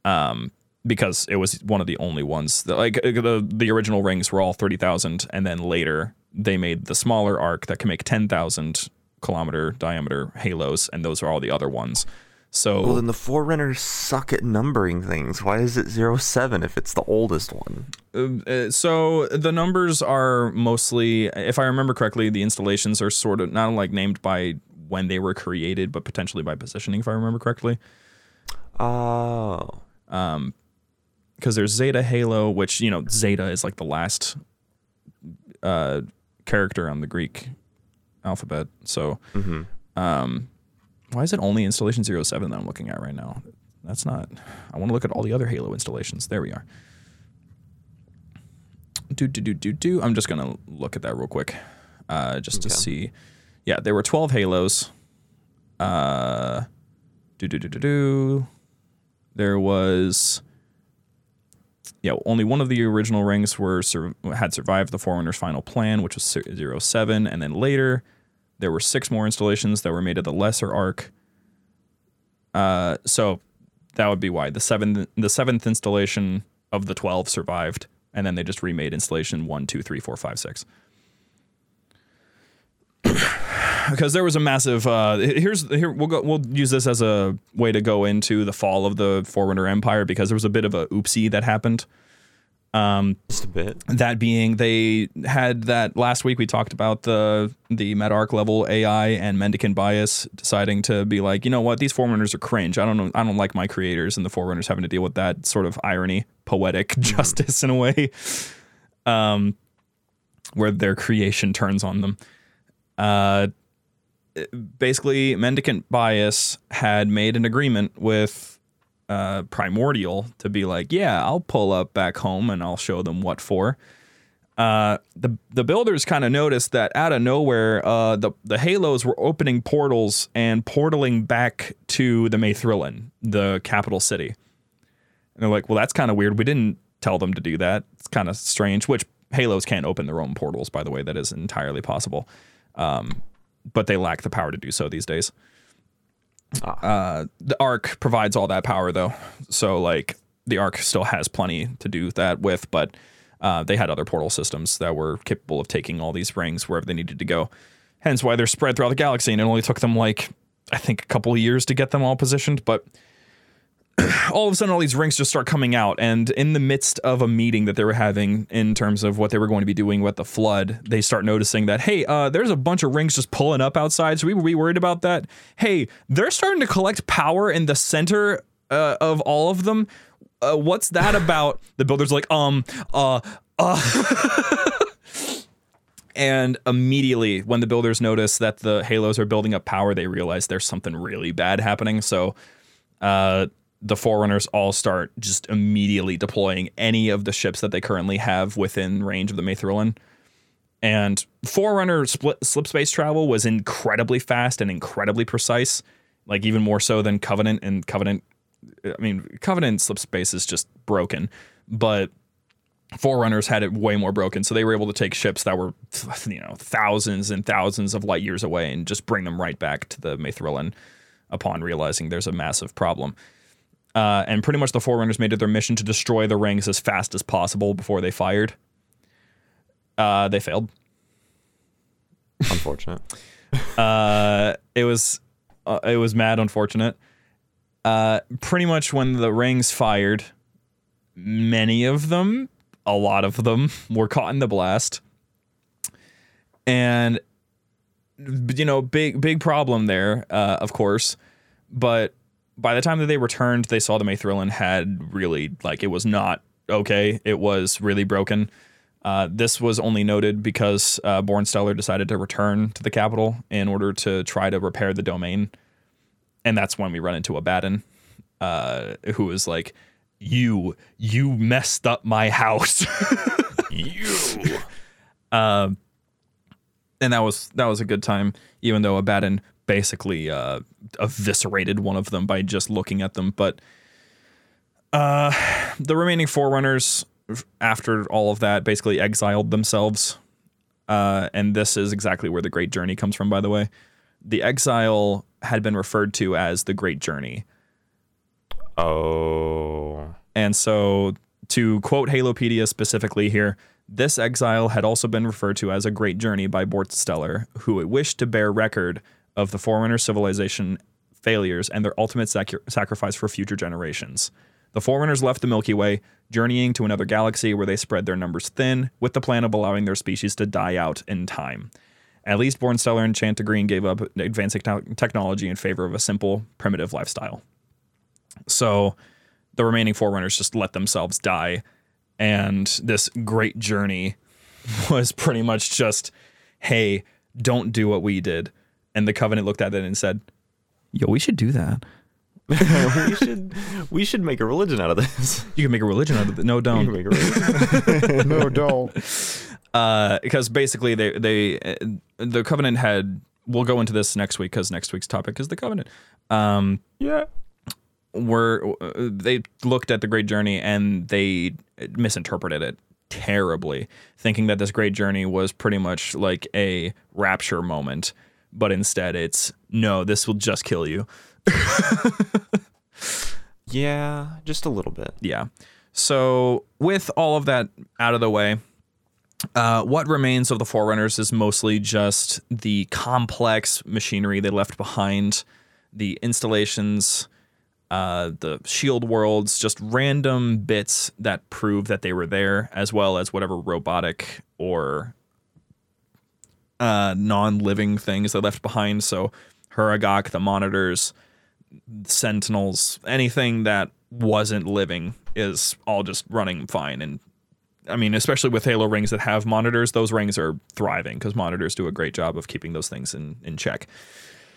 Um, because it was one of the only ones that, like uh, the the original rings were all thirty thousand, and then later they made the smaller arc that can make ten thousand kilometer diameter halos, and those are all the other ones. So Well, then the Forerunners suck at numbering things. Why is it 07 if it's the oldest one? Uh, so the numbers are mostly, if I remember correctly, the installations are sort of not like named by when they were created, but potentially by positioning, if I remember correctly. Oh. Because there's Zeta Halo, which you know Zeta is like the last uh, character on the Greek alphabet. So, um, why is it only installation 07 that I'm looking at right now? That's not. I want to look at all the other Halo installations. There we are. Do do do do do. I'm just gonna look at that real quick, uh, just to see. Yeah, there were 12 Halos. Uh, do do do do do. There was. Yeah, only one of the original rings were sur- had survived the Forerunners' final plan, which was zero seven, and then later there were six more installations that were made of the lesser arc. Uh, so that would be why the seventh the seventh installation of the twelve survived, and then they just remade installation one, two, three, four, five, six. Because there was a massive. Uh, here's here we'll go. We'll use this as a way to go into the fall of the Forerunner Empire because there was a bit of a oopsie that happened. Just a bit. That being, they had that last week. We talked about the the Metarch level AI and Mendicant bias deciding to be like, you know what, these Forerunners are cringe. I don't know. I don't like my creators and the Forerunners having to deal with that sort of irony, poetic justice in a way, um, where their creation turns on them. Uh, basically, Mendicant bias had made an agreement with uh, Primordial to be like, yeah, I'll pull up back home and I'll show them what for. Uh, the the builders kind of noticed that out of nowhere, uh, the the Halos were opening portals and portaling back to the Maethrillian, the capital city. And they're like, well, that's kind of weird. We didn't tell them to do that. It's kind of strange. Which Halos can't open their own portals, by the way. That is entirely possible. Um, but they lack the power to do so these days. Uh, the Arc provides all that power, though. So, like, the Arc still has plenty to do that with, but uh, they had other portal systems that were capable of taking all these rings wherever they needed to go. Hence why they're spread throughout the galaxy, and it only took them, like, I think a couple of years to get them all positioned, but all of a sudden all these rings just start coming out and in the midst of a meeting that they were having in terms of what they were going to be doing with the flood they start noticing that hey uh, there's a bunch of rings just pulling up outside so we were we worried about that. Hey they're starting to collect power in the center uh, of all of them. Uh, what's that about? The builder's like um uh uh. And immediately, when the builders notice that the halos are building up power, they realize there's something really bad happening. So, uh, the Forerunners all start just immediately deploying any of the ships that they currently have within range of the Maethrillian. And Forerunner split, slip space travel was incredibly fast and incredibly precise, like even more so than Covenant. And Covenant, I mean, Covenant slip space is just broken, but Forerunners had it way more broken. So they were able to take ships that were, you know, thousands and thousands of light years away and just bring them right back to the Maethrillian upon realizing there's a massive problem. Uh, and pretty much the Forerunners made it their mission to destroy the rings as fast as possible before they fired. Uh, they failed. Unfortunate. Uh, it was uh, it was mad unfortunate. Uh, pretty much when the rings fired, many of them, a lot of them, were caught in the blast, and you know, big big problem there, uh, of course. But by the time that they returned, they saw the Maethrillian had really like it was not okay. It was really broken. Uh, this was only noted because uh, Bornstellar decided to return to the capital in order to try to repair the domain, and that's when we run into Abaddon, uh, who was like, "You, you messed up my house." you. Um, and that was that was a good time, even though Abaddon basically uh, eviscerated one of them by just looking at them. But uh, the remaining Forerunners, after all of that, basically exiled themselves. Uh, and this is exactly where the Great Journey comes from, by the way. The exile had been referred to as the Great Journey. Oh. And so, to quote Halopedia specifically here, this exile had also been referred to as a great journey by Bornstellar, who wished to bear record of the Forerunner civilization failures and their ultimate sac- sacrifice for future generations. The Forerunners left the Milky Way, journeying to another galaxy where they spread their numbers thin, with the plan of allowing their species to die out in time. At least Bornstellar and Chant-to-Green gave up advanced techno- technology in favor of a simple, primitive lifestyle. So the remaining Forerunners just let themselves die, and this great journey was pretty much just, hey, don't do what we did. And the Covenant looked at it and said, yo, we should do that. we should we should make a religion out of this. You can make a religion out of it. No, don't. make a no, don't. Uh, because basically they they uh, the Covenant had. We'll go into this next week because next week's topic is the Covenant. Um, yeah. were uh, they looked at the Great Journey and they misinterpreted it terribly, thinking that this Great Journey was pretty much like a rapture moment, but instead it's no, this will just kill you. Yeah, just a little bit. Yeah. So, with all of that out of the way, uh, what remains of the Forerunners is mostly just the complex machinery they left behind, the installations, uh, the shield worlds, just random bits that prove that they were there, as well as whatever robotic or uh, non-living things they left behind. So, Huragok, the monitors, sentinels, anything that wasn't living is all just running fine. And I mean, especially with Halo rings that have monitors, those rings are thriving because monitors do a great job of keeping those things in, in check.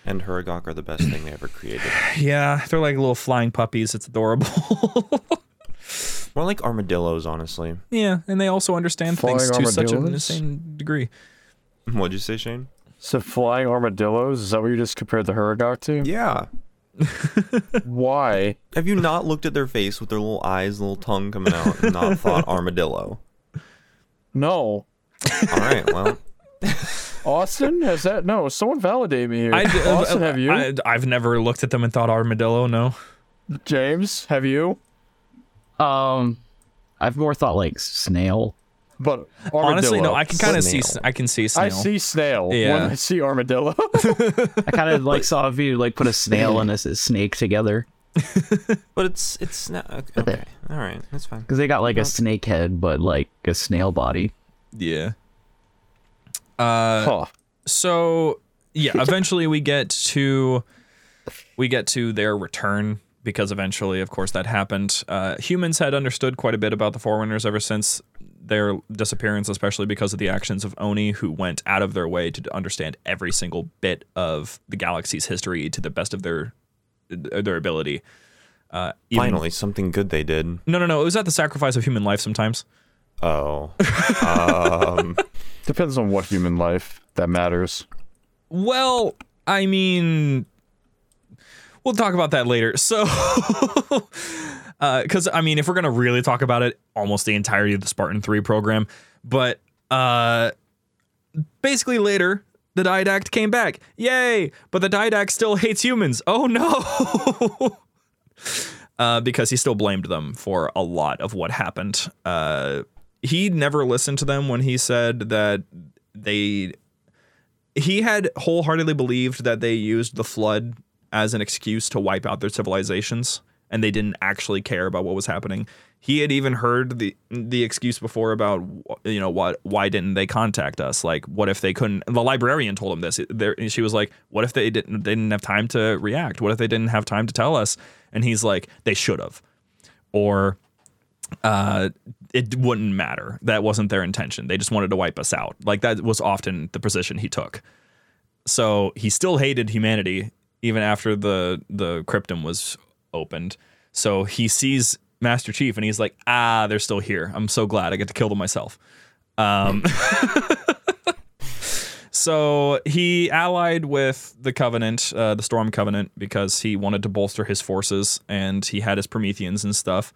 And Huragok are the best thing they ever created. Yeah, they're like little flying puppies. It's adorable. More like armadillos, honestly. yeah, and they also understand things to such an armadillos? insane degree. What'd you say, Shane? So flying armadillos, is that what you just compared the Huragok to? Yeah. Why? Have you not looked at their face with their little eyes, little tongue coming out, and not thought armadillo? No. All right, well, Austin? Has that no, someone validate me here. I, Austin, have you? I, I've never looked at them and thought armadillo. No. James, have you? Um, I've more thought like snail. But Honestly, no. I can kind of see. I can see snail. I see snail Yeah. when I see armadillo. I kind of like saw a view like put a snail and a snake together but it's it's not okay. okay. All right, that's fine. because they got like a snake head but like a snail body. Yeah. Uh, huh. so yeah, eventually we get to we get to their return because eventually, of course, that happened. Uh, humans had understood quite a bit about the Forerunners ever since their disappearance, especially because of the actions of ONI, who went out of their way to understand every single bit of the galaxy's history to the best of their their ability. Uh, even- Finally, something good they did. no, no, no. It was at the sacrifice of human life sometimes. Oh, um, Depends on what human life that matters. Well, I mean, we'll talk about that later. So, because I mean, if we're gonna really talk about it, almost the entirety of the Spartan Three program, but uh, basically later. The Didact came back. Yay! But the Didact still hates humans. Oh no! uh, because he still blamed them for a lot of what happened. Uh, he never listened to them when he said that they he had wholeheartedly believed that they used the flood as an excuse to wipe out their civilizations and they didn't actually care about what was happening. He had even heard the the excuse before about you know what why didn't they contact us? Like what if they couldn't? The librarian told him this. There, she was like, "What if they didn't they didn't have time to react? What if they didn't have time to tell us?" And he's like, "They should have." Or uh, it wouldn't matter. That wasn't their intention. They just wanted to wipe us out. Like that was often the position he took. So he still hated humanity even after the the cryptum was opened. So he sees Master Chief and he's like, "Ah, they're still here. I'm so glad I get to kill them myself." Um, so he allied with the Covenant, uh, the Storm Covenant, because he wanted to bolster his forces and he had his Prometheans and stuff.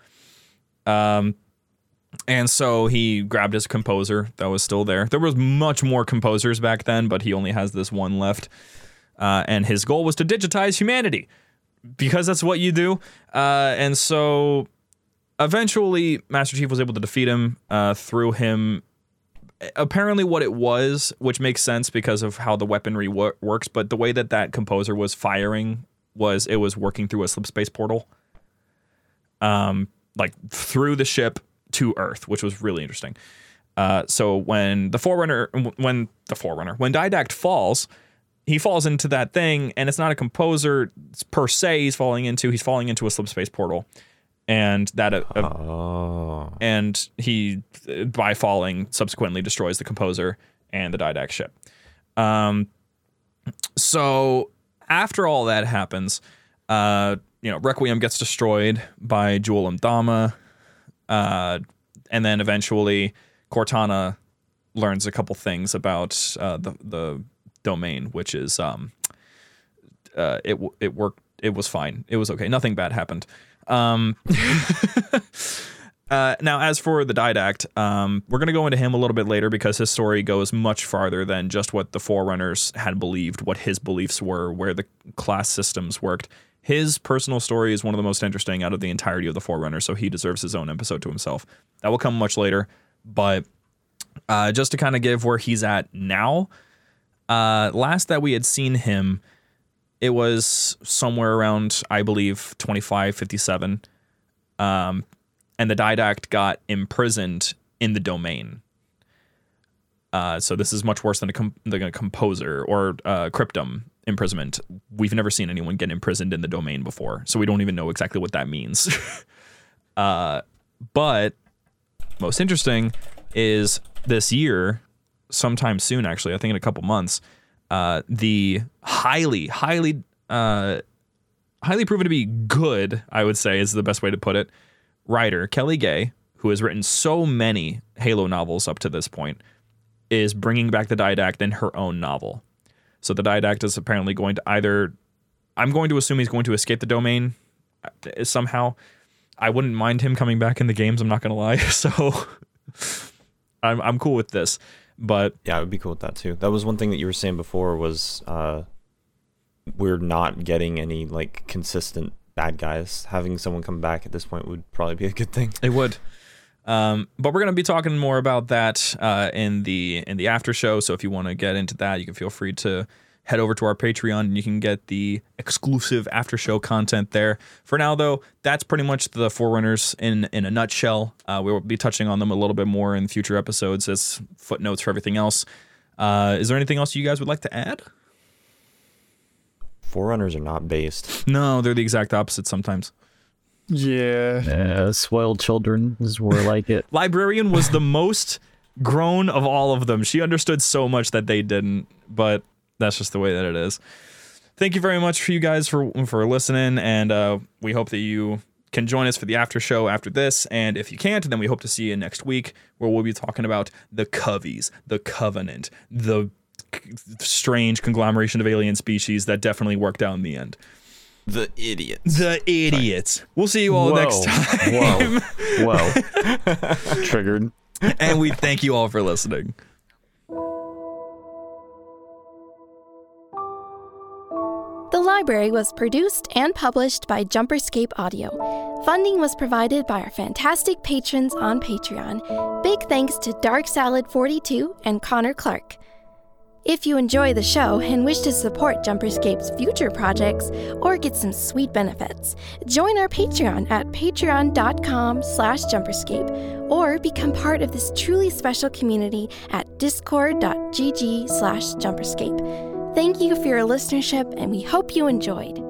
Um, and so he grabbed his composer that was still there. There was much more composers back then, but he only has this one left. Uh, and his goal was to digitize humanity because that's what you do. Uh, and so eventually, Master Chief was able to defeat him uh, through him. Apparently, what it was, which makes sense because of how the weaponry wo- works, but the way that that composer was firing was it was working through a slip space portal, um, like through the ship to Earth, which was really interesting. Uh, so when the Forerunner, when the Forerunner, when Didact falls, he falls into that thing, and it's not a composer per se. He's falling into he's falling into a slip space portal, and that uh, uh, oh, and he uh, by falling subsequently destroys the composer and the Didact ship. Um, so after all that happens, uh, you know, Requiem gets destroyed by Jul 'Mdama, uh, and then eventually Cortana learns a couple things about uh, the the domain, which is um, uh, it it worked. It was fine. It was okay. Nothing bad happened. Um, uh, now, as for the Didact, um, we're going to go into him a little bit later because his story goes much farther than just what the Forerunners had believed, what his beliefs were, where the class systems worked. his personal story is one of the most interesting out of the entirety of the Forerunner, so he deserves his own episode to himself. That will come much later, but uh, just to kind of give where he's at now, uh, last that we had seen him, it was somewhere around, I believe, 25, 57. Um, and the Didact got imprisoned in the domain. Uh, so this is much worse than a, com- than a composer or uh, cryptum imprisonment. We've never seen anyone get imprisoned in the domain before, so we don't even know exactly what that means. uh, but most interesting is this year, sometime soon, actually, I think in a couple months, uh, the highly, highly, uh, highly proven to be good, I would say is the best way to put it, writer Kelly Gay, who has written so many Halo novels up to this point, is bringing back the Didact in her own novel. So the Didact is apparently going to either, I'm going to assume he's going to escape the domain uh, somehow. I wouldn't mind him coming back in the games. I'm not going to lie. So I'm I'm cool with this. But Yeah, it would be cool with that too. That was one thing that you were saying before was uh, we're not getting any like consistent bad guys. Having someone come back at this point would probably be a good thing. It would. Um, but we're going to be talking more about that uh, in the in the after show. So if you want to get into that, you can feel free to head over to our Patreon and you can get the exclusive after show content there. For now, though, that's pretty much the Forerunners in in a nutshell. Uh, we will be touching on them a little bit more in future episodes as footnotes for everything else. Uh, is there anything else you guys would like to add? Forerunners are not based. No, they're the exact opposite sometimes. Yeah. Uh, spoiled children is more like it. Librarian was the most grown of all of them. She understood so much that they didn't, but that's just the way that it is. Thank you very much for you guys for for listening, and uh, we hope that you can join us for the after show after this. And if you can't, then we hope to see you next week, where we'll be talking about the Coveys, the Covenant, the strange conglomeration of alien species that definitely worked out in the end. The idiots. The idiots. We'll see you all Whoa. next time. Whoa. Whoa. Triggered. and we thank you all for listening. Library was produced and published by Jumperscape Audio. Funding was provided by our fantastic patrons on Patreon. Big thanks to Dark Salad 42 and Connor Clark. If you enjoy the show and wish to support Jumperscape's future projects or get some sweet benefits, join our Patreon at patreon.com slash jumperscape or become part of this truly special community at discord.gg slash jumperscape. Thank you for your listenership, and we hope you enjoyed.